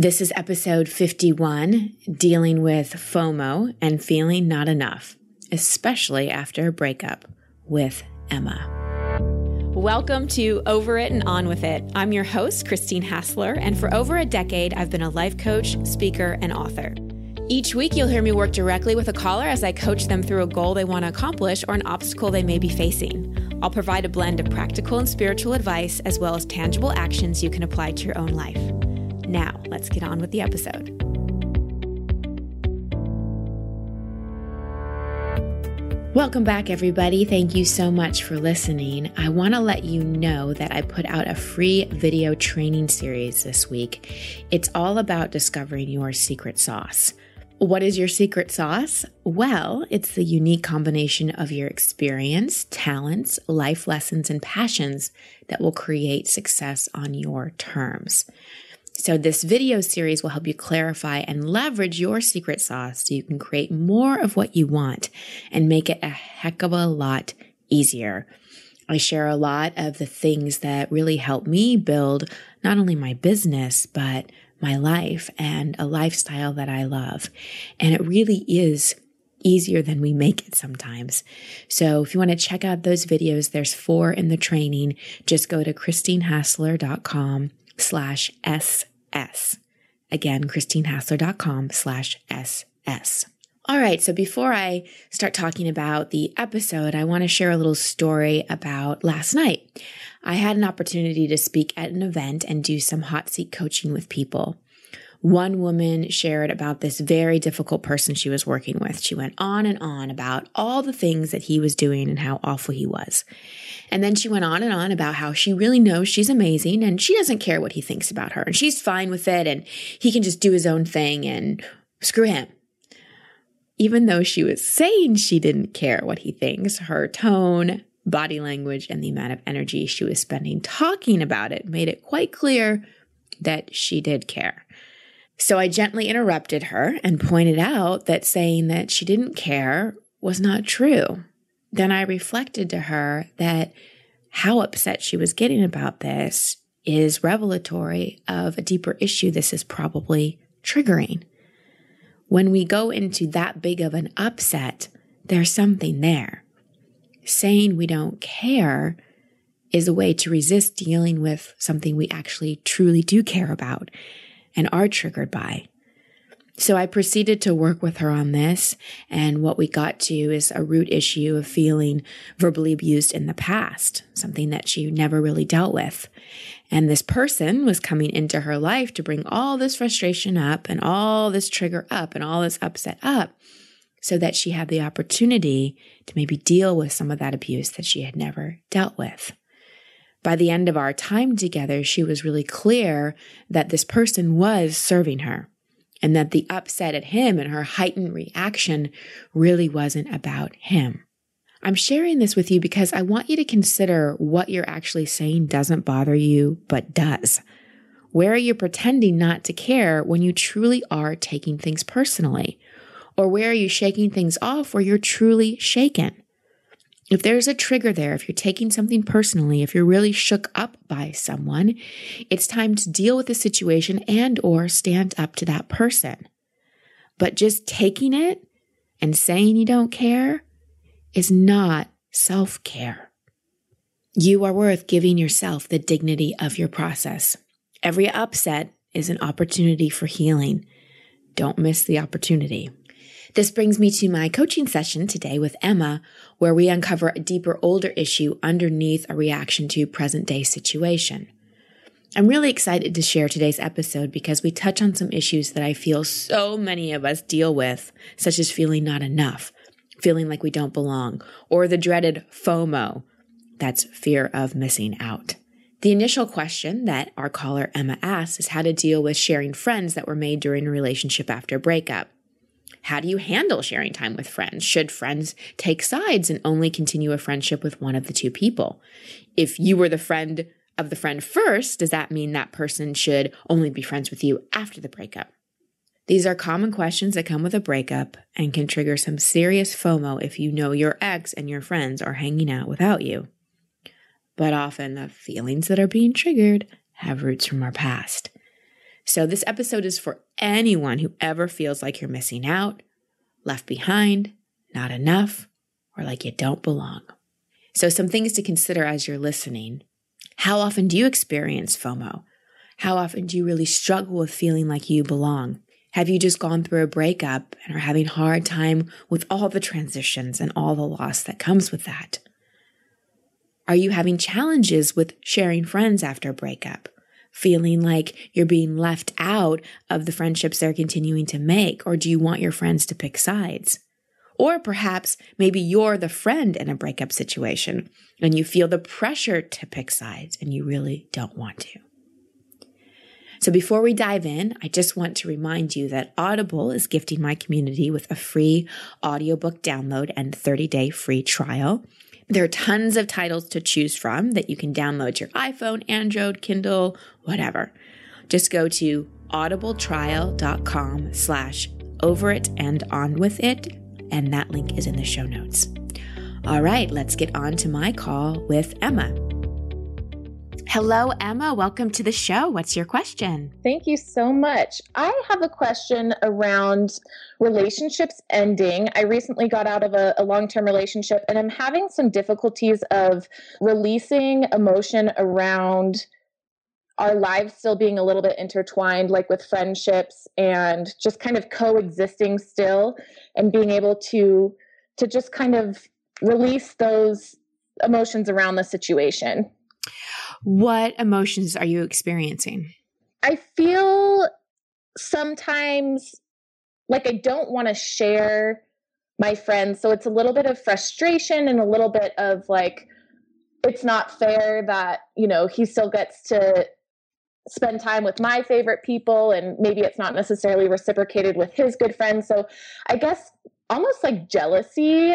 This is episode 51 dealing with FOMO and feeling not enough, especially after a breakup with Emma. Welcome to Over It and On With It. I'm your host, Christine Hassler, and for over a decade, I've been a life coach, speaker, and author. Each week, you'll hear me work directly with a caller as I coach them through a goal they want to accomplish or an obstacle they may be facing. I'll provide a blend of practical and spiritual advice as well as tangible actions you can apply to your own life. Now, let's get on with the episode. Welcome back, everybody. Thank you so much for listening. I want to let you know that I put out a free video training series this week. It's all about discovering your secret sauce. What is your secret sauce? Well, it's the unique combination of your experience, talents, life lessons, and passions that will create success on your terms. So, this video series will help you clarify and leverage your secret sauce so you can create more of what you want and make it a heck of a lot easier. I share a lot of the things that really help me build not only my business, but my life and a lifestyle that I love. And it really is easier than we make it sometimes. So if you want to check out those videos, there's four in the training. Just go to christinehassler.com slash SS. Again, christinehassler.com slash SS. All right, so before I start talking about the episode, I want to share a little story about last night. I had an opportunity to speak at an event and do some hot seat coaching with people. One woman shared about this very difficult person she was working with. She went on and on about all the things that he was doing and how awful he was. And then she went on and on about how she really knows she's amazing and she doesn't care what he thinks about her and she's fine with it and he can just do his own thing and screw him. Even though she was saying she didn't care what he thinks, her tone, body language, and the amount of energy she was spending talking about it made it quite clear that she did care. So I gently interrupted her and pointed out that saying that she didn't care was not true. Then I reflected to her that how upset she was getting about this is revelatory of a deeper issue this is probably triggering. When we go into that big of an upset, there's something there. Saying we don't care is a way to resist dealing with something we actually truly do care about and are triggered by. So I proceeded to work with her on this. And what we got to is a root issue of feeling verbally abused in the past, something that she never really dealt with. And this person was coming into her life to bring all this frustration up and all this trigger up and all this upset up so that she had the opportunity to maybe deal with some of that abuse that she had never dealt with by the end of our time together, she was really clear that this person was serving her and that the upset at him and her heightened reaction really wasn't about him. I'm sharing this with you because I want you to consider what you're actually saying doesn't bother you, but does. Where are you pretending not to care when you truly are taking things personally? Or where are you shaking things off where you're truly shaken? If there's a trigger there, if you're taking something personally, if you're really shook up by someone, it's time to deal with the situation and or stand up to that person. But just taking it and saying you don't care is not self-care. You are worth giving yourself the dignity of your process. Every upset is an opportunity for healing. Don't miss the opportunity. This brings me to my coaching session today with Emma, where we uncover a deeper, older issue underneath a reaction to present day situation. I'm really excited to share today's episode because we touch on some issues that I feel so many of us deal with, such as feeling not enough, feeling like we don't belong, or the dreaded FOMO. That's fear of missing out. The initial question that our caller Emma asks is how to deal with sharing friends that were made during a relationship after breakup. How do you handle sharing time with friends? Should friends take sides and only continue a friendship with one of the two people? If you were the friend of the friend first, does that mean that person should only be friends with you after the breakup? These are common questions that come with a breakup and can trigger some serious FOMO if you know your ex and your friends are hanging out without you. But often the feelings that are being triggered have roots from our past. So, this episode is for anyone who ever feels like you're missing out, left behind, not enough, or like you don't belong. So, some things to consider as you're listening. How often do you experience FOMO? How often do you really struggle with feeling like you belong? Have you just gone through a breakup and are having a hard time with all the transitions and all the loss that comes with that? Are you having challenges with sharing friends after a breakup? Feeling like you're being left out of the friendships they're continuing to make? Or do you want your friends to pick sides? Or perhaps maybe you're the friend in a breakup situation and you feel the pressure to pick sides and you really don't want to. So before we dive in, I just want to remind you that Audible is gifting my community with a free audiobook download and 30-day free trial. There are tons of titles to choose from that you can download your iPhone, Android, Kindle, whatever. Just go to audibletrial.com slash over it and on with it, and that link is in the show notes. All right, let's get on to my call with Emma. Hello, Emma. Welcome to the show. What's your question? Thank you so much. I have a question around relationships ending. I recently got out of a, a long term relationship and I'm having some difficulties of releasing emotion around our lives still being a little bit intertwined, like with friendships and just kind of coexisting still and being able to to just kind of release those emotions around the situation. What emotions are you experiencing? I feel sometimes like I don't want to share my friends. So it's a little bit of frustration and a little bit of like, it's not fair that, you know, he still gets to spend time with my favorite people and maybe it's not necessarily reciprocated with his good friends. So I guess almost like jealousy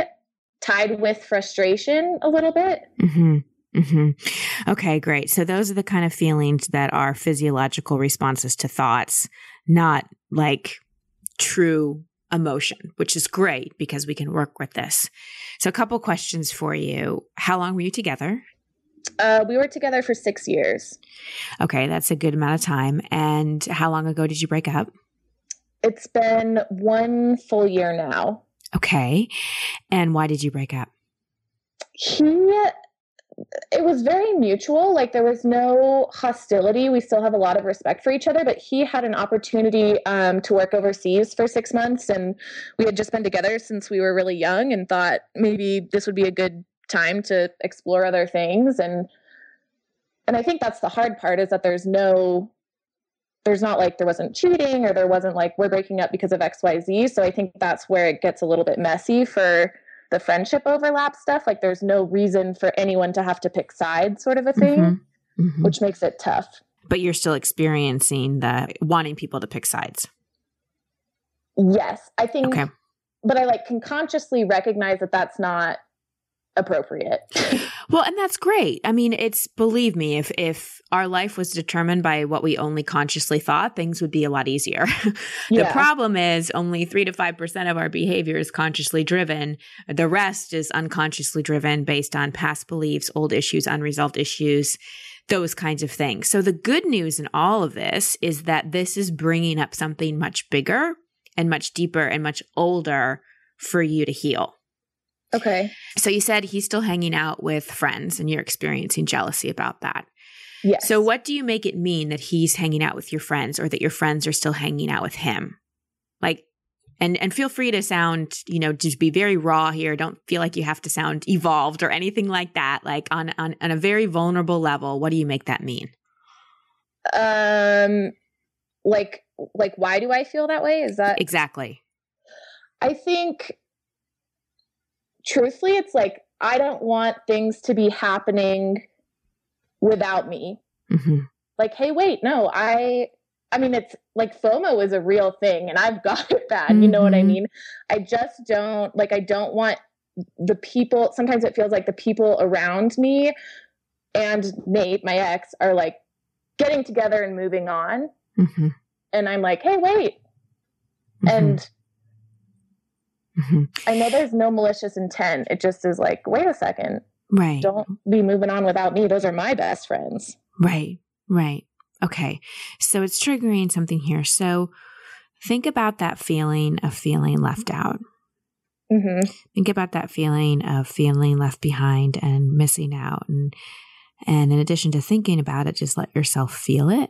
tied with frustration a little bit. Mm-hmm. Mm-hmm. Okay, great. So those are the kind of feelings that are physiological responses to thoughts, not like true emotion, which is great because we can work with this. So, a couple questions for you. How long were you together? Uh, we were together for six years. Okay, that's a good amount of time. And how long ago did you break up? It's been one full year now. Okay. And why did you break up? He it was very mutual. Like there was no hostility. We still have a lot of respect for each other. But he had an opportunity um, to work overseas for six months, and we had just been together since we were really young, and thought maybe this would be a good time to explore other things. And and I think that's the hard part is that there's no there's not like there wasn't cheating or there wasn't like we're breaking up because of xyz so i think that's where it gets a little bit messy for the friendship overlap stuff like there's no reason for anyone to have to pick sides sort of a thing mm-hmm. Mm-hmm. which makes it tough but you're still experiencing the wanting people to pick sides yes i think okay. but i like can consciously recognize that that's not appropriate. well, and that's great. I mean, it's believe me, if if our life was determined by what we only consciously thought, things would be a lot easier. the yeah. problem is only 3 to 5% of our behavior is consciously driven. The rest is unconsciously driven based on past beliefs, old issues, unresolved issues, those kinds of things. So the good news in all of this is that this is bringing up something much bigger and much deeper and much older for you to heal. Okay. So you said he's still hanging out with friends and you're experiencing jealousy about that. Yes. So what do you make it mean that he's hanging out with your friends or that your friends are still hanging out with him? Like and and feel free to sound, you know, just be very raw here. Don't feel like you have to sound evolved or anything like that. Like on on on a very vulnerable level, what do you make that mean? Um like like why do I feel that way? Is that Exactly. I think truthfully, it's like I don't want things to be happening without me. Mm-hmm. Like, hey, wait, no, I I mean, it's like FOMO is a real thing and I've got it bad. Mm-hmm. You know what I mm-hmm. mean? I just don't like, I don't want the people, sometimes it feels like the people around me and Nate, my ex, are like getting together and moving on. Mm-hmm. And I'm like, hey, wait. Mm-hmm. And Mm-hmm. I know there's no malicious intent. It just is like, wait a second. Right. Don't be moving on without me. Those are my best friends. Right. Right. Okay. So it's triggering something here. So think about that feeling of feeling left out. Mm-hmm. Think about that feeling of feeling left behind and missing out. And, and in addition to thinking about it, just let yourself feel it.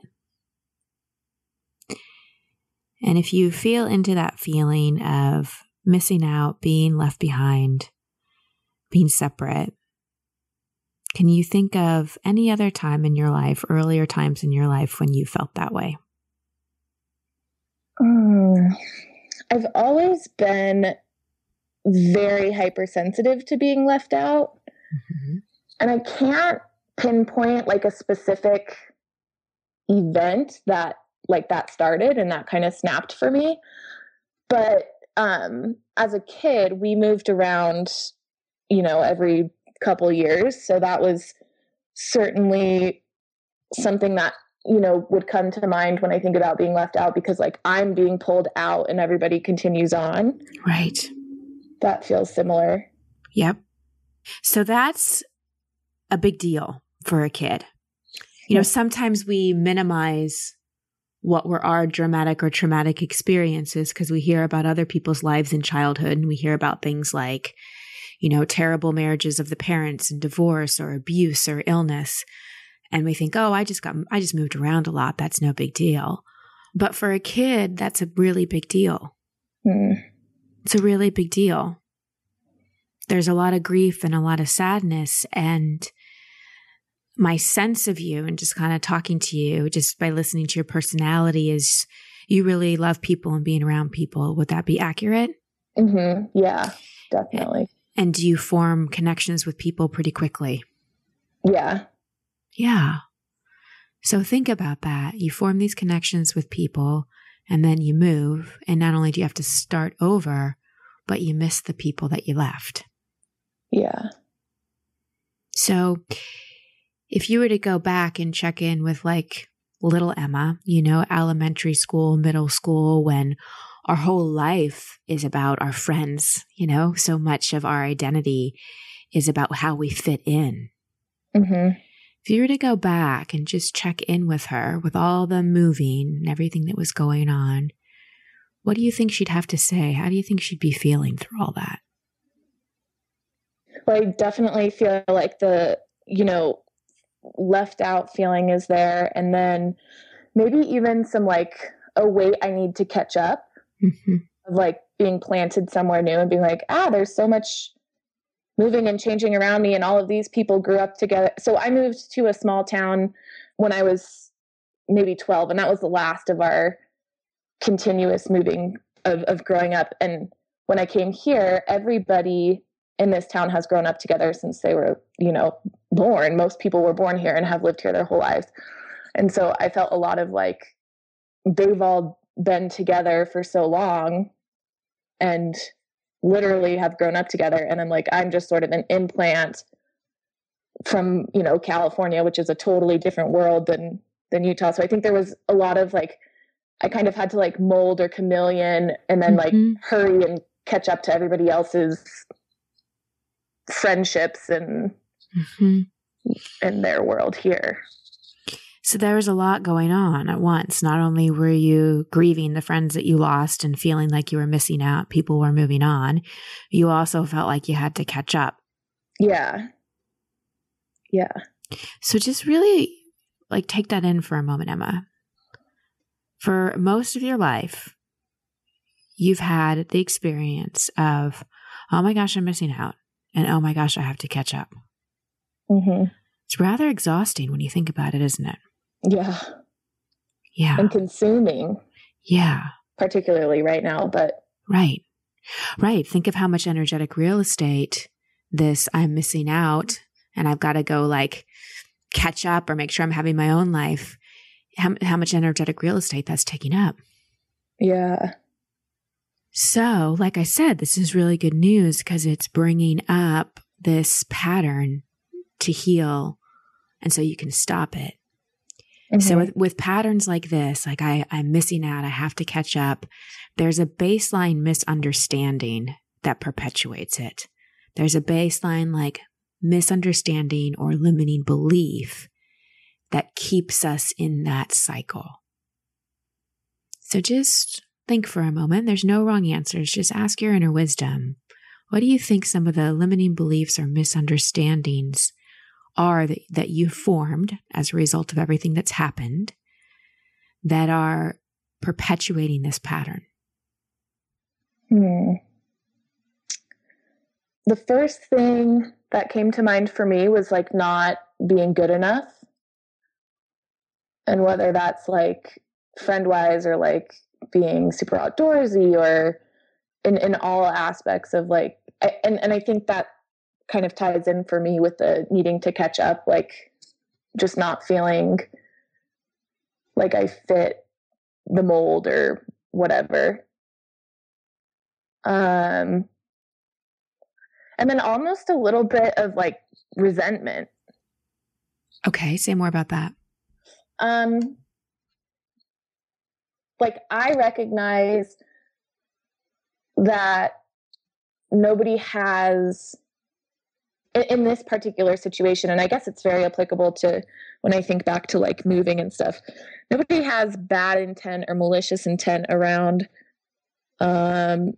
And if you feel into that feeling of missing out, being left behind, being separate, can you think of any other time in your life, earlier times in your life when you felt that way? Um, I've always been very hypersensitive to being left out. Mm-hmm. And I can't pinpoint like a specific event that like that started and that kind of snapped for me. But um as a kid, we moved around, you know, every couple years. So that was certainly something that, you know, would come to mind when I think about being left out because like I'm being pulled out and everybody continues on. Right. That feels similar. Yep. So that's a big deal for a kid. You know, sometimes we minimize what were our dramatic or traumatic experiences because we hear about other people's lives in childhood and we hear about things like, you know, terrible marriages of the parents and divorce or abuse or illness. And we think, oh, I just got, I just moved around a lot. That's no big deal. But for a kid, that's a really big deal. Mm. It's a really big deal. There's a lot of grief and a lot of sadness. And my sense of you and just kind of talking to you, just by listening to your personality, is you really love people and being around people. Would that be accurate? Mm-hmm. Yeah, definitely. And do you form connections with people pretty quickly? Yeah. Yeah. So think about that. You form these connections with people and then you move. And not only do you have to start over, but you miss the people that you left. Yeah. So if you were to go back and check in with like little Emma, you know, elementary school, middle school, when our whole life is about our friends, you know, so much of our identity is about how we fit in. Mm-hmm. If you were to go back and just check in with her with all the moving and everything that was going on, what do you think she'd have to say? How do you think she'd be feeling through all that? Well, I definitely feel like the, you know, left out feeling is there. And then maybe even some like oh wait i need to catch up mm-hmm. of like being planted somewhere new and being like ah there's so much moving and changing around me and all of these people grew up together. So i moved to a small town when i was maybe 12 and that was the last of our continuous moving of, of growing up. And when i came here everybody in this town has grown up together since they were, you know, born. Most people were born here and have lived here their whole lives. And so I felt a lot of like they've all been together for so long and literally have grown up together and I'm like I'm just sort of an implant from, you know, California, which is a totally different world than than Utah. So I think there was a lot of like I kind of had to like mold or chameleon and then mm-hmm. like hurry and catch up to everybody else's friendships and mm-hmm. in their world here. So there was a lot going on at once. Not only were you grieving the friends that you lost and feeling like you were missing out, people were moving on, you also felt like you had to catch up. Yeah. Yeah. So just really like take that in for a moment, Emma. For most of your life, you've had the experience of, oh my gosh, I'm missing out and oh my gosh, I have to catch up. Mm-hmm. It's rather exhausting when you think about it, isn't it? Yeah. Yeah. And consuming. Yeah. Particularly right now, but. Right. Right. Think of how much energetic real estate this I'm missing out and I've got to go like catch up or make sure I'm having my own life. How, how much energetic real estate that's taking up. Yeah. So, like I said, this is really good news because it's bringing up this pattern to heal. And so you can stop it. Mm-hmm. So with, with patterns like this, like I, I'm missing out, I have to catch up. There's a baseline misunderstanding that perpetuates it. There's a baseline like misunderstanding or limiting belief that keeps us in that cycle. So just think for a moment. There's no wrong answers. Just ask your inner wisdom. What do you think some of the limiting beliefs or misunderstandings are that, that you've formed as a result of everything that's happened that are perpetuating this pattern? Hmm. The first thing that came to mind for me was like not being good enough. And whether that's like friend wise or like being super outdoorsy or in, in all aspects of like, I, and, and I think that kind of ties in for me with the needing to catch up, like just not feeling like I fit the mold or whatever. Um, and then almost a little bit of like resentment. Okay, say more about that. Um, like I recognize that nobody has in this particular situation and i guess it's very applicable to when i think back to like moving and stuff nobody has bad intent or malicious intent around um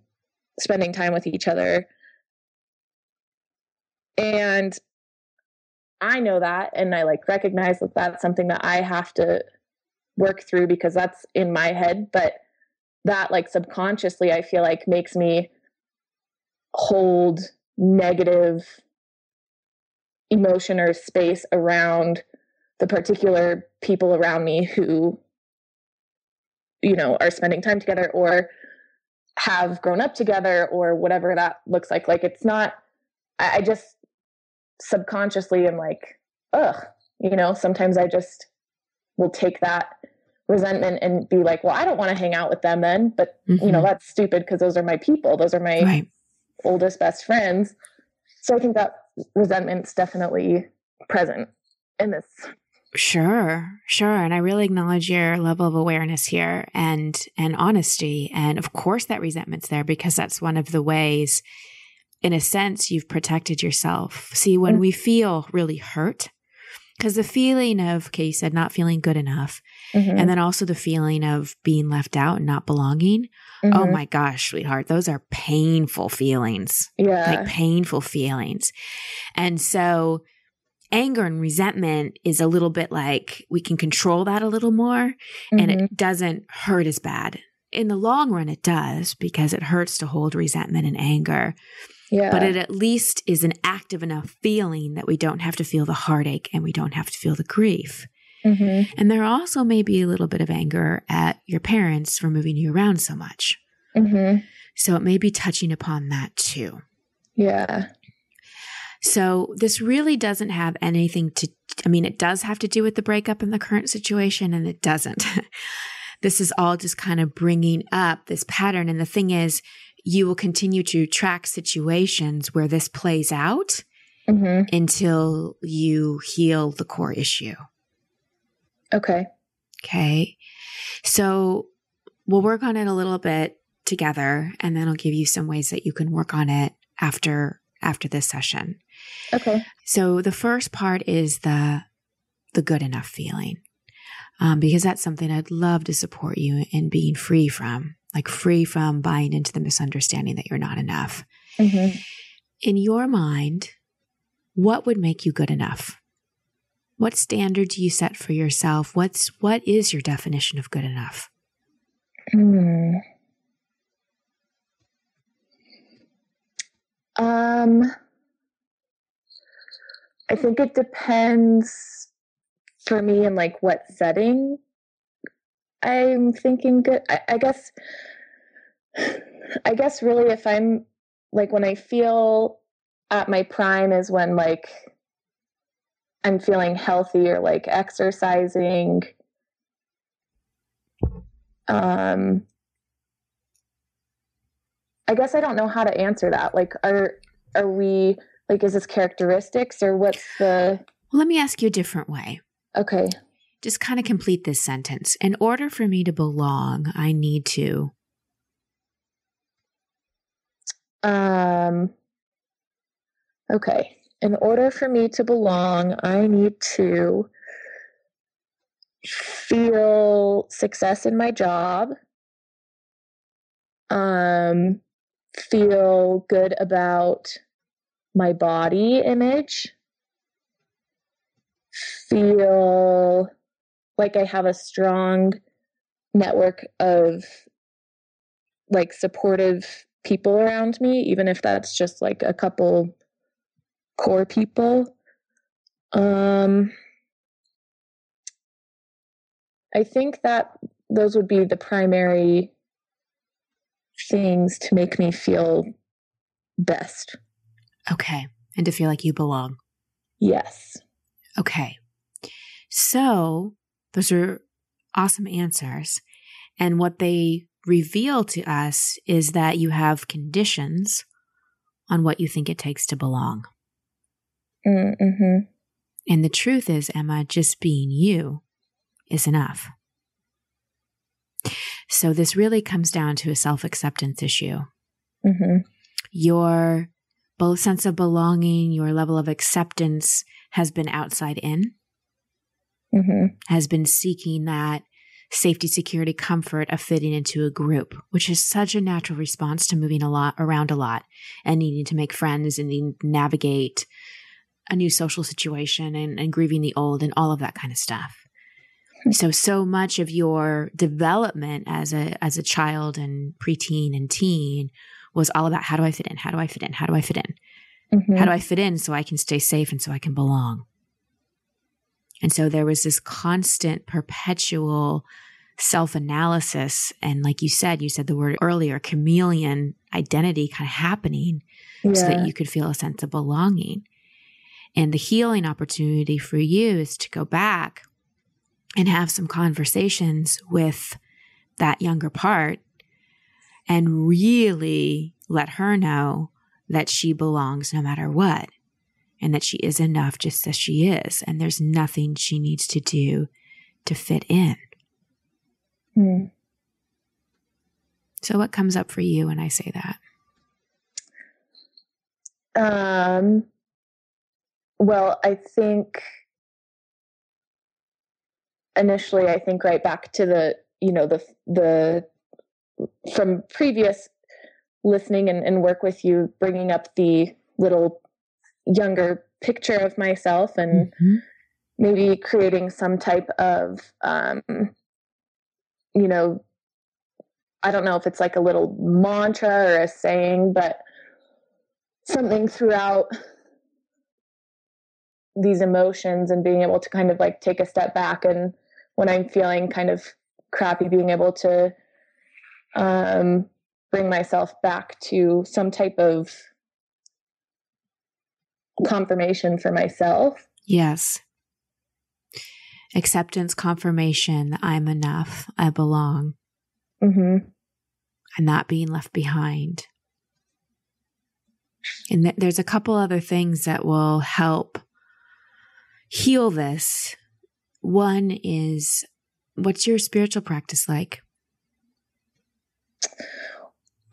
spending time with each other. And i know that and i like recognize that that's something that i have to work through because that's in my head but that like subconsciously i feel like makes me hold negative emotion or space around the particular people around me who you know are spending time together or have grown up together or whatever that looks like. Like it's not i, just subconsciously am like ugh you know? Sometimes i just will take that resentment and be like, well, I don't want to hang out with them then. But, mm-hmm. you know, mm-hmm. that's stupid because those are my people. Those are my right. oldest, best friends. So I think that resentment's definitely present in this. Sure, sure. And I really acknowledge your level of awareness here and and honesty. And of course that resentment's there because that's one of the ways in a sense you've protected yourself. See, when mm-hmm. we feel really hurt, because the feeling of, okay, you said not feeling good enough, mm-hmm. and then also the feeling of being left out and not belonging. Oh mm-hmm. Oh my gosh, sweetheart, those are painful feelings. Yeah. Like painful feelings. And so anger and resentment is a little bit like we can control that a little more mm-hmm. and it mm-hmm. doesn't hurt as bad. In the long run, it does because it hurts to hold resentment and anger. Yeah. But it at least is an active enough feeling that we don't have to feel the heartache and we don't have to feel the grief. Mm-hmm. And there also may be a little bit of anger at your parents for moving you around so much. Mm-hmm. So it may be touching upon that too. Yeah. So this really doesn't have anything to, I mean, it does have to do with the breakup in the current situation and it doesn't. this is all just kind of bringing up this pattern. And the thing is, you will continue to track situations where this plays out mm-hmm. until you heal the core issue. Okay. Okay. So we'll work on it a little bit together and then I'll give you some ways that you can work on it after after this session. Okay. So the first part is the the good enough feeling. Um, because that's something I'd love to support you in being free from like free from buying into the misunderstanding that you're not enough. Mm-hmm. In your mind, what would make you good enough? What standard do you set for yourself? What's what is your definition of good enough? Hmm. Um, I think it depends for me in like what setting I'm thinking good. I, I guess, I guess really if I'm like when I feel at my prime is when like I'm feeling healthy or like exercising. Um, I guess I don't know how to answer that. Like, are are we like is this characteristics or what's the? Well, let me ask you a different way. Okay just kind of complete this sentence. In order for me to belong, I need to. Um, okay. In order for me to belong, I need to feel success in my job, um, feel good about my body image, feel like I have a strong network of like supportive people around me, even if that's just like a couple core people. Um, I think that those would be the primary things to make me feel best. Okay. And to feel like you belong. Yes. Okay. So those are awesome answers. And what they reveal to us is that you have conditions on what you think it takes to belong. Mm-hmm. And the truth is, Emma, just being you is enough. So this really comes down to a self acceptance issue. Mm-hmm. Your both sense of belonging, your level of acceptance has been outside in, mm-hmm. has been seeking that safety, security, comfort of fitting into a group, which is such a natural response to moving a lot around a lot and needing to make friends and needing to navigate a new social situation and, and grieving the old and all of that kind of stuff. So, so much of your development as a, as a child and preteen and teen was all about how do I fit in? How do I fit in? How do I fit in? Mm-hmm. How do I fit in so I can stay safe and so I can belong? And so there was this constant, perpetual self analysis. And like you said, you said the word earlier, chameleon identity kind of happening yeah. so that you could feel a sense of belonging. And the healing opportunity for you is to go back and have some conversations with that younger part and really let her know that she belongs no matter what and that she is enough just as she is. And there's nothing she needs to do to fit in. Mm. So, what comes up for you when I say that? Um, well, I think initially i think right back to the you know the the from previous listening and, and work with you bringing up the little younger picture of myself and mm-hmm. maybe creating some type of um you know i don't know if it's like a little mantra or a saying but something throughout these emotions and being able to kind of like take a step back and when I'm feeling kind of crappy, being able to um, bring myself back to some type of confirmation for myself. Yes. Acceptance, confirmation I'm enough, I belong. Mm-hmm. I'm not being left behind. And th- there's a couple other things that will help heal this one is what's your spiritual practice like?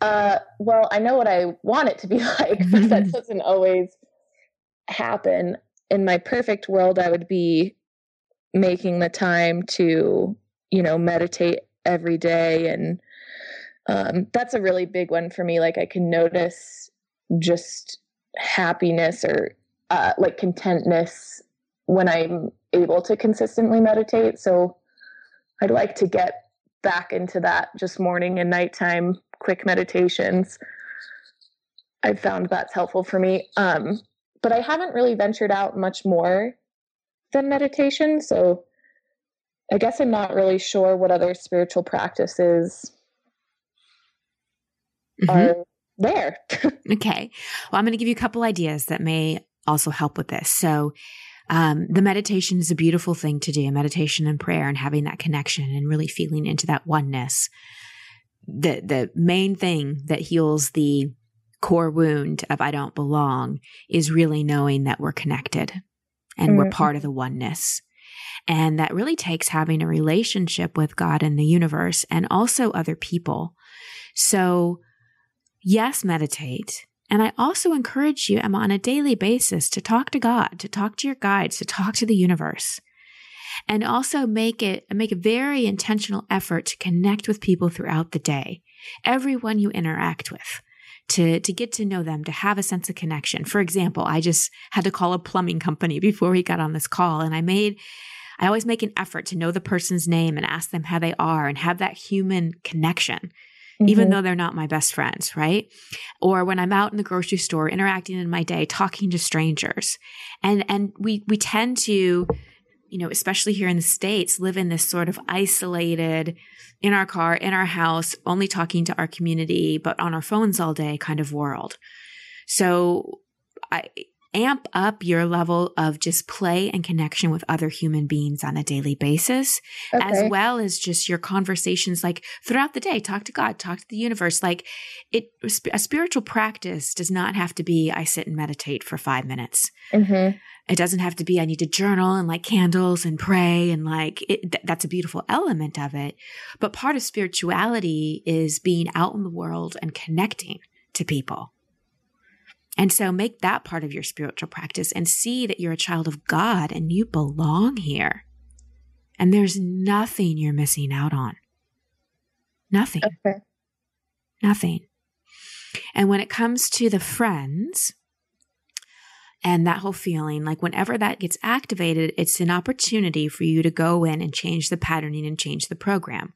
Uh, well, I know what I want it to be like, but that doesn't always happen. In my perfect world, I would be making the time to, you know, meditate every day. And um, that's a really big one for me. Like, I can notice just happiness or uh, like contentness when I'm able to consistently meditate. So I'd like to get back into that just morning and nighttime quick meditations. I've found that's helpful for me. Um, but I haven't really ventured out much more than meditation. So I guess I'm not really sure what other spiritual practices mm-hmm. are there. okay. Well, I'm going to give you a couple ideas that may also help with this. So, um, the meditation is a beautiful thing to do, meditation and prayer and having that connection and really feeling into that oneness. The, the main thing that heals the core wound of I don't belong is really knowing that we're connected and mm-hmm. we're part of the oneness. And that really takes having a relationship with God and the universe and also other people. So yes, meditate and I also encourage you, Emma, on a daily basis to talk to God, to talk to your guides, to talk to the universe. and also make it make a very intentional effort to connect with people throughout the day everyone you interact with to to get to know them to have a sense of connection for example i just had to call a plumbing company before we got on this call and i made i always make an effort to know the person's name and ask them how they are and have that human connection Mm-hmm. even though they're not my best friends, right? Or when I'm out in the grocery store interacting in my day, talking to strangers. And and we we tend to you know, especially here in the States, live in this sort of isolated, in our car, in our house, only talking to our community, but on our phones all day kind of world. So I, amp up your level of just play and connection with other human beings on a daily basis, okay. as well as just your conversations like throughout the day. Talk to God, talk to the universe. Like it, a spiritual practice does not have to be, I sit and meditate for five minutes. Mm-hmm. It doesn't have to be, I need to journal and like candles and pray and like it, th- that's a beautiful element of it. But part of spirituality is being out in the world and connecting to people. And so make that part of your spiritual practice and see that you're a child of God and you belong here. And there's nothing you're missing out on. Nothing. Okay. Nothing. And when it comes to the friends and that whole feeling, like whenever that gets activated, it's an opportunity for you to go in and change the patterning and change the program.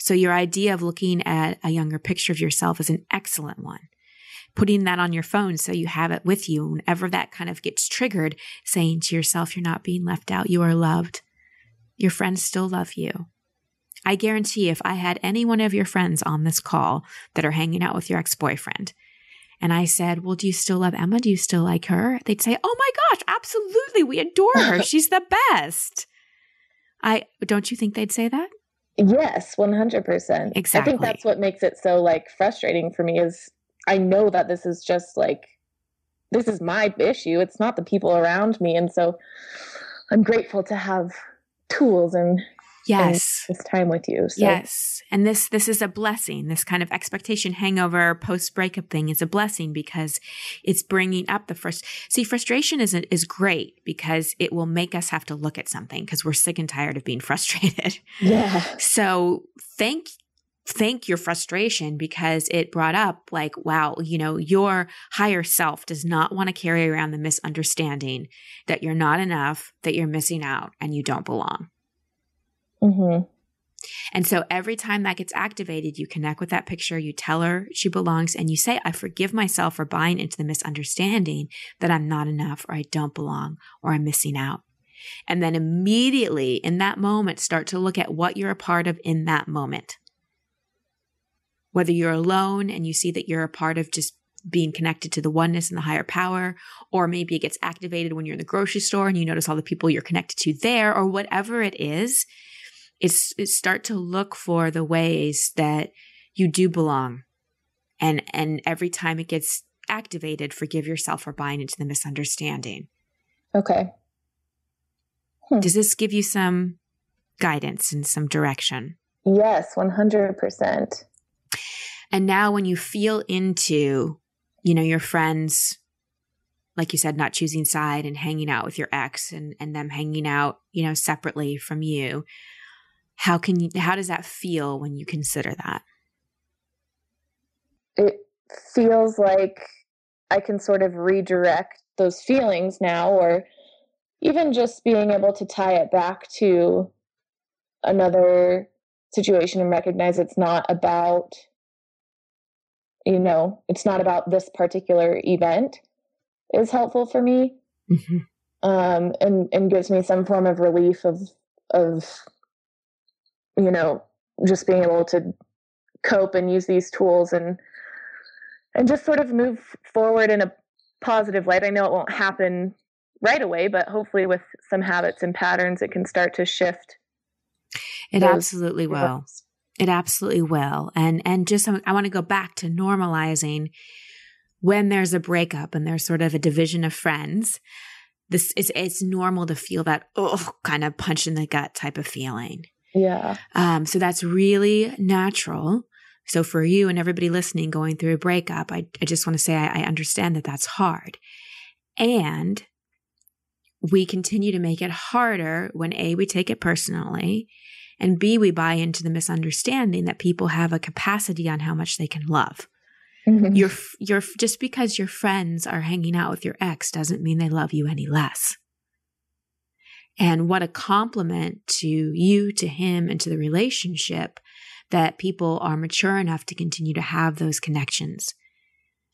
So your idea of looking at a younger picture of yourself is an excellent one putting that on your phone so you have it with you whenever that kind of gets triggered, saying to yourself, you're not being left out, you are loved. Your friends still love you. I guarantee if I had any one of your friends on this call that are hanging out with your ex boyfriend, and I said, Well, do you still love Emma? Do you still like her? They'd say, Oh my gosh, absolutely. We adore her. She's the best. I don't you think they'd say that? Yes, 100%. Exactly. I think that's what makes it so like frustrating for me is I know that this is just like this is my issue. It's not the people around me. And so I'm grateful to have tools and yes and this time with you so. yes and this this is a blessing this kind of expectation hangover post breakup thing is a blessing because it's bringing up the first see frustration is is great because it will make us have to look at something because we're sick and tired of being frustrated yeah so thank thank your frustration because it brought up like, wow, you know, your higher self does not want to carry around the misunderstanding that you're not enough, that you're missing out and you don't belong. Mm-hmm. And so every time that gets activated, you connect with that picture, you tell her she belongs, and you say, I forgive myself for buying into the misunderstanding that I'm not enough or I don't belong or I'm missing out. And then immediately in that moment, start to look at what you're a part of in that moment whether you're alone and you see that you're a part of just being connected to the oneness and the higher power, or maybe it gets activated when you're in the grocery store and you notice all the people you're connected to there, or whatever it is, it's, it's start to look for the ways that you do belong. And, and every time it gets activated, forgive yourself for buying into the misunderstanding. Okay. Hmm. Does this give you some guidance and some direction? Yes, 100%. And now when you feel into, you know, your friends, like you said, not choosing side and hanging out with your ex and, and them hanging out, you know, separately from you, how can you, how does that feel when you consider that? It feels like I can sort of redirect those feelings now, or even just being able to tie it back to another situation and recognize it's not about you know it's not about this particular event is helpful for me. Mm-hmm. um, and and gives me some form of relief of of you know just being able to cope and use these tools and and just sort of move forward in a positive light. I know it won't happen right away but hopefully with some habits and patterns it can start to shift it absolutely will it absolutely will. And and just I want to go back to normalizing when there's a breakup and there's sort of a division of friends. This is it's normal to feel that oh kind of punch in the gut type of feeling. Yeah. Um. So that's really natural. So for you and everybody listening going through a breakup, I I just want to say I, I understand that that's hard, and we continue to make it harder when A, we take it personally, and B, we buy into the misunderstanding that people have a capacity on how much they can love. Mm-hmm. Your, your, just because your friends are hanging out with your ex doesn't mean they love you any less. And what a compliment to you, to him, and to the relationship that people are mature enough to continue to have those connections.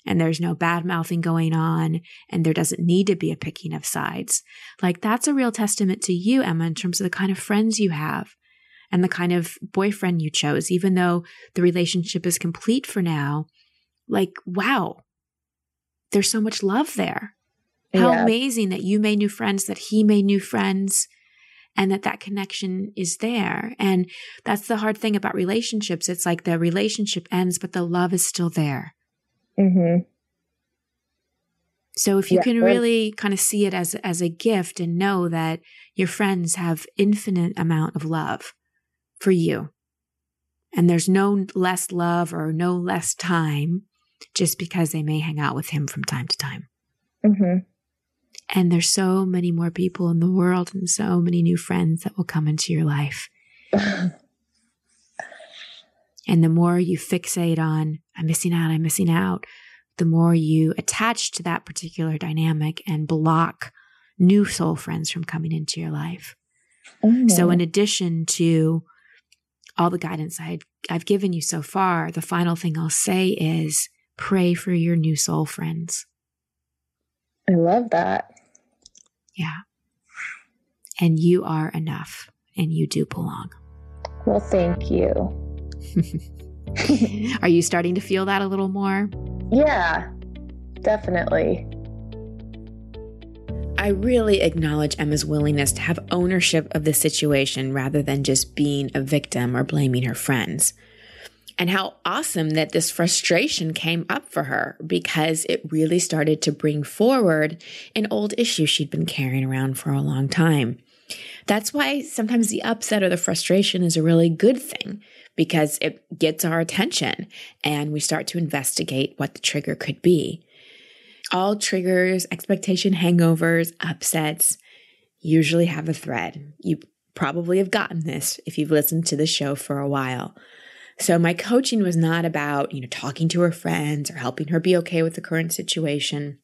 And there's no bad mouthing going on, and there doesn't need to be a picking of sides. Like, that's a real testament to you, Emma, in terms of the kind of friends you have and the kind of boyfriend you chose, even though the relationship is complete for now. Like, wow, there's so much love there. How yeah. amazing that you made new friends, that he made new friends, and that that connection is there. And that's the hard thing about relationships. It's like the relationship ends, but the love is still there. Mm-hmm. So if you yeah. can really kind of see it as as a gift and know that your friends have infinite amount of love for you. And there's no less love or no less time just because they may hang out with him from time to time. Mm-hmm. And there's so many more people in the world and so many new friends that will come into your life. and the more you fixate on, I'm missing out, I'm missing out, the more you attach to that particular dynamic and block new soul friends from coming into your life. Mm-hmm. So, in addition to all the guidance I have given you so far, the final thing I'll say is pray for your new soul friends. I love that. Yeah. And you are enough and you do belong. Well, thank you. are you starting to feel that a little more? Yeah, definitely. I really acknowledge Emma's willingness to have ownership of the situation rather than just being a victim or blaming her friends and how awesome that this frustration came up for her because it really started to bring forward an old issue she'd been carrying around for a long time. That's why sometimes the upset or the frustration is a really good thing because it gets our attention and we start to investigate what the trigger could be. All triggers, expectation hangovers, upsets usually have a thread. You probably have gotten this if you've listened to the show for a while. So my coaching was not about, you know, talking to her friends or helping her be okay with the current situation.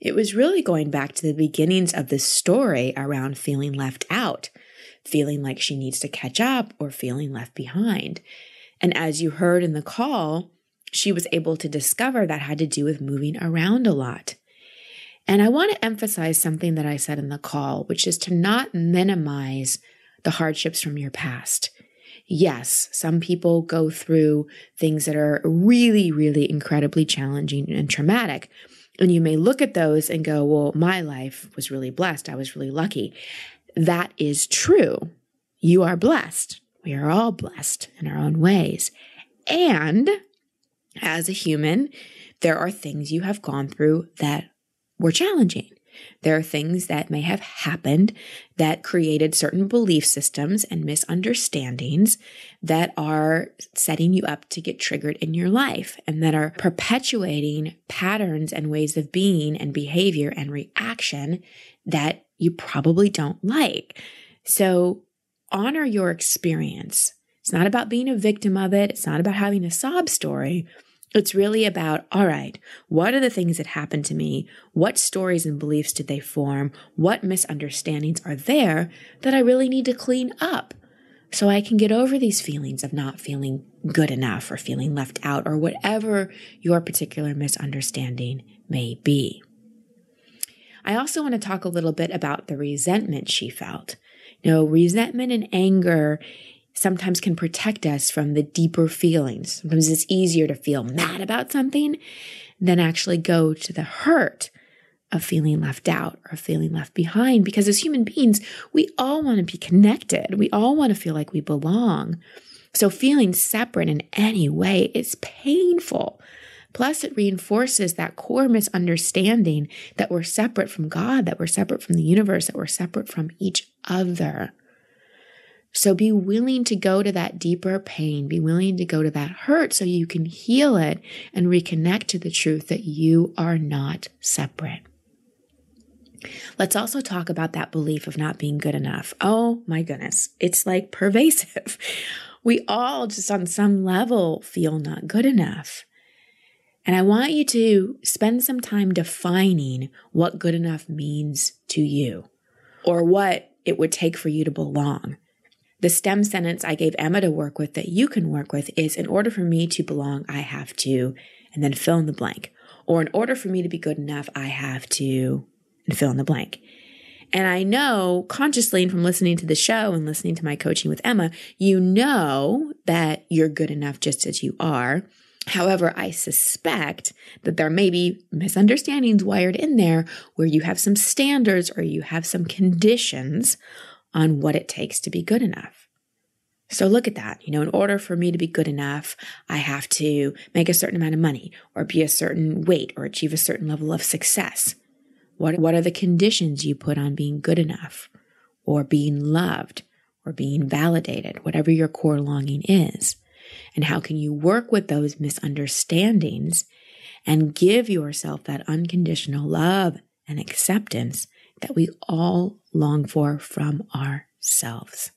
It was really going back to the beginnings of this story around feeling left out, feeling like she needs to catch up or feeling left behind. And as you heard in the call, she was able to discover that had to do with moving around a lot. And I want to emphasize something that I said in the call, which is to not minimize the hardships from your past yes, some people go through things that are really, really incredibly challenging and traumatic. And you may look at those and go, well, my life was really blessed. I was really lucky. That is true. You are blessed. We are all blessed in our own ways. And as a human, there are things you have gone through that were challenging. There are things that may have happened that created certain belief systems and misunderstandings that are setting you up to get triggered in your life and that are perpetuating patterns and ways of being and behavior and reaction that you probably don't like. So honor your experience. It's not about being a victim of it. It's not about having a sob story. It's really about, all right, what are the things that happened to me? What stories and beliefs did they form? What misunderstandings are there that I really need to clean up so I can get over these feelings of not feeling good enough or feeling left out or whatever your particular misunderstanding may be. I also want to talk a little bit about the resentment she felt. You know, resentment and anger sometimes can protect us from the deeper feelings. Sometimes it's easier to feel mad about something than actually go to the hurt of feeling left out or feeling left behind. Because as human beings, we all want to be connected. We all want to feel like we belong. So feeling separate in any way is painful. Plus, it reinforces that core misunderstanding that we're separate from God, that we're separate from the universe, that we're separate from each other. So be willing to go to that deeper pain, be willing to go to that hurt so you can heal it and reconnect to the truth that you are not separate. Let's also talk about that belief of not being good enough. Oh my goodness, it's like pervasive. We all just on some level feel not good enough. And I want you to spend some time defining what good enough means to you or what it would take for you to belong. The stem sentence I gave Emma to work with that you can work with is in order for me to belong, I have to, and then fill in the blank. Or in order for me to be good enough, I have to, and fill in the blank. And I know consciously and from listening to the show and listening to my coaching with Emma, you know that you're good enough just as you are. However, I suspect that there may be misunderstandings wired in there where you have some standards or you have some conditions on what it takes to be good enough. So look at that. You know, in order for me to be good enough, I have to make a certain amount of money or be a certain weight or achieve a certain level of success. What, what are the conditions you put on being good enough or being loved or being validated, whatever your core longing is? And how can you work with those misunderstandings and give yourself that unconditional love and acceptance that we all long for from ourselves?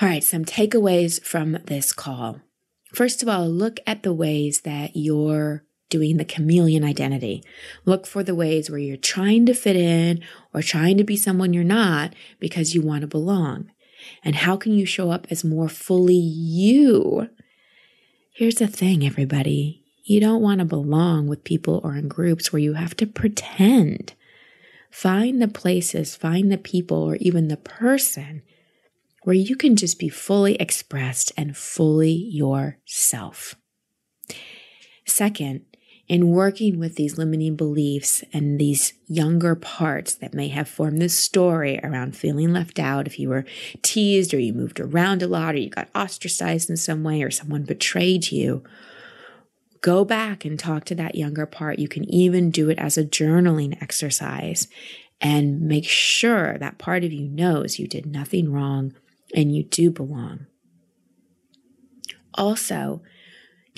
All right, some takeaways from this call. First of all, look at the ways that you're doing the chameleon identity. Look for the ways where you're trying to fit in or trying to be someone you're not because you want to belong. And how can you show up as more fully you? Here's the thing, everybody. You don't want to belong with people or in groups where you have to pretend. Find the places, find the people, or even the person where you can just be fully expressed and fully yourself. Second, in working with these limiting beliefs and these younger parts that may have formed this story around feeling left out if you were teased or you moved around a lot or you got ostracized in some way or someone betrayed you, go back and talk to that younger part. You can even do it as a journaling exercise and make sure that part of you knows you did nothing wrong and you do belong. Also,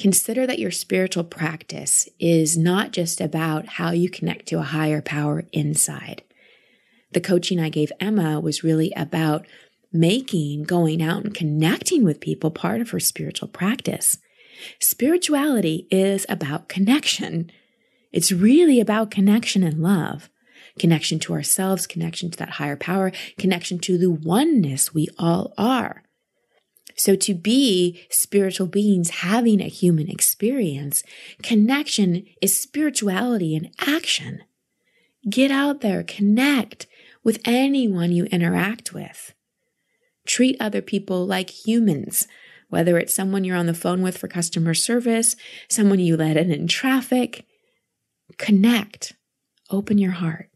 Consider that your spiritual practice is not just about how you connect to a higher power inside. The coaching I gave Emma was really about making going out and connecting with people part of her spiritual practice. Spirituality is about connection. It's really about connection and love. Connection to ourselves, connection to that higher power, connection to the oneness we all are. So to be spiritual beings having a human experience, connection is spirituality in action. Get out there, connect with anyone you interact with. Treat other people like humans, whether it's someone you're on the phone with for customer service, someone you let in in traffic. Connect. Open your heart.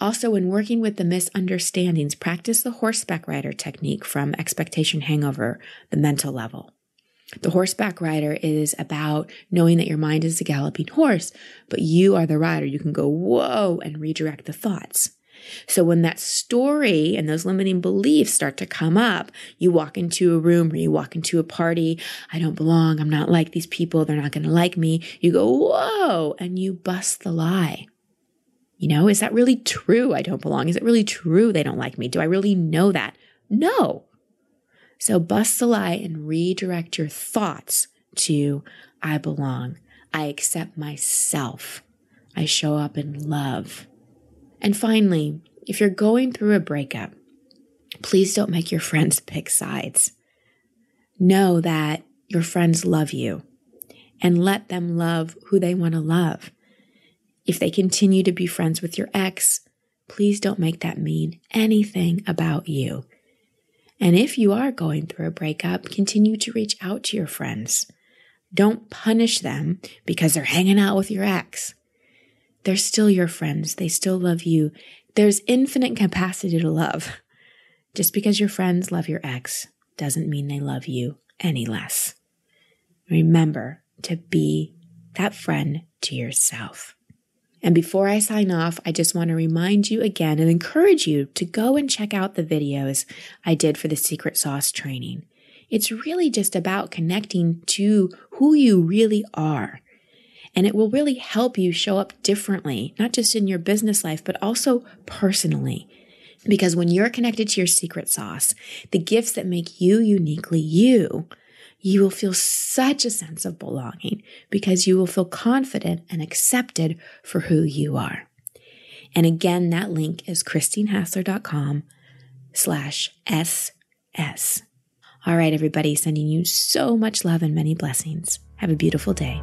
Also, when working with the misunderstandings, practice the horseback rider technique from Expectation Hangover, the mental level. The horseback rider is about knowing that your mind is a galloping horse, but you are the rider. You can go, whoa, and redirect the thoughts. So when that story and those limiting beliefs start to come up, you walk into a room or you walk into a party. I don't belong. I'm not like these people. They're not going to like me. You go, whoa, and you bust the lie. You know, is that really true? I don't belong. Is it really true they don't like me? Do I really know that? No. So bust the lie and redirect your thoughts to I belong. I accept myself. I show up in love. And finally, if you're going through a breakup, please don't make your friends pick sides. Know that your friends love you and let them love who they want to love. If they continue to be friends with your ex, please don't make that mean anything about you. And if you are going through a breakup, continue to reach out to your friends. Don't punish them because they're hanging out with your ex. They're still your friends. They still love you. There's infinite capacity to love. Just because your friends love your ex doesn't mean they love you any less. Remember to be that friend to yourself. And before I sign off, I just want to remind you again and encourage you to go and check out the videos I did for the secret sauce training. It's really just about connecting to who you really are And it will really help you show up differently, not just in your business life, but also personally. Because when you're connected to your secret sauce, the gifts that make you uniquely you, you will feel such a sense of belonging because you will feel confident and accepted for who you are. And again, that link is christinehassler.com slash SS. All right, everybody, sending you so much love and many blessings. Have a beautiful day.